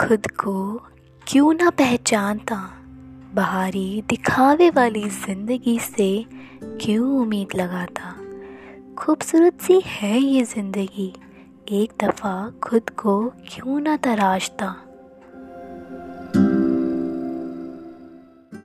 खुद को क्यों ना पहचानता? बाहरी दिखावे वाली ज़िंदगी से क्यों उम्मीद लगाता? खूबसूरत सी है ये ज़िंदगी। एक दफ़ा खुद को क्यों ना तराशता?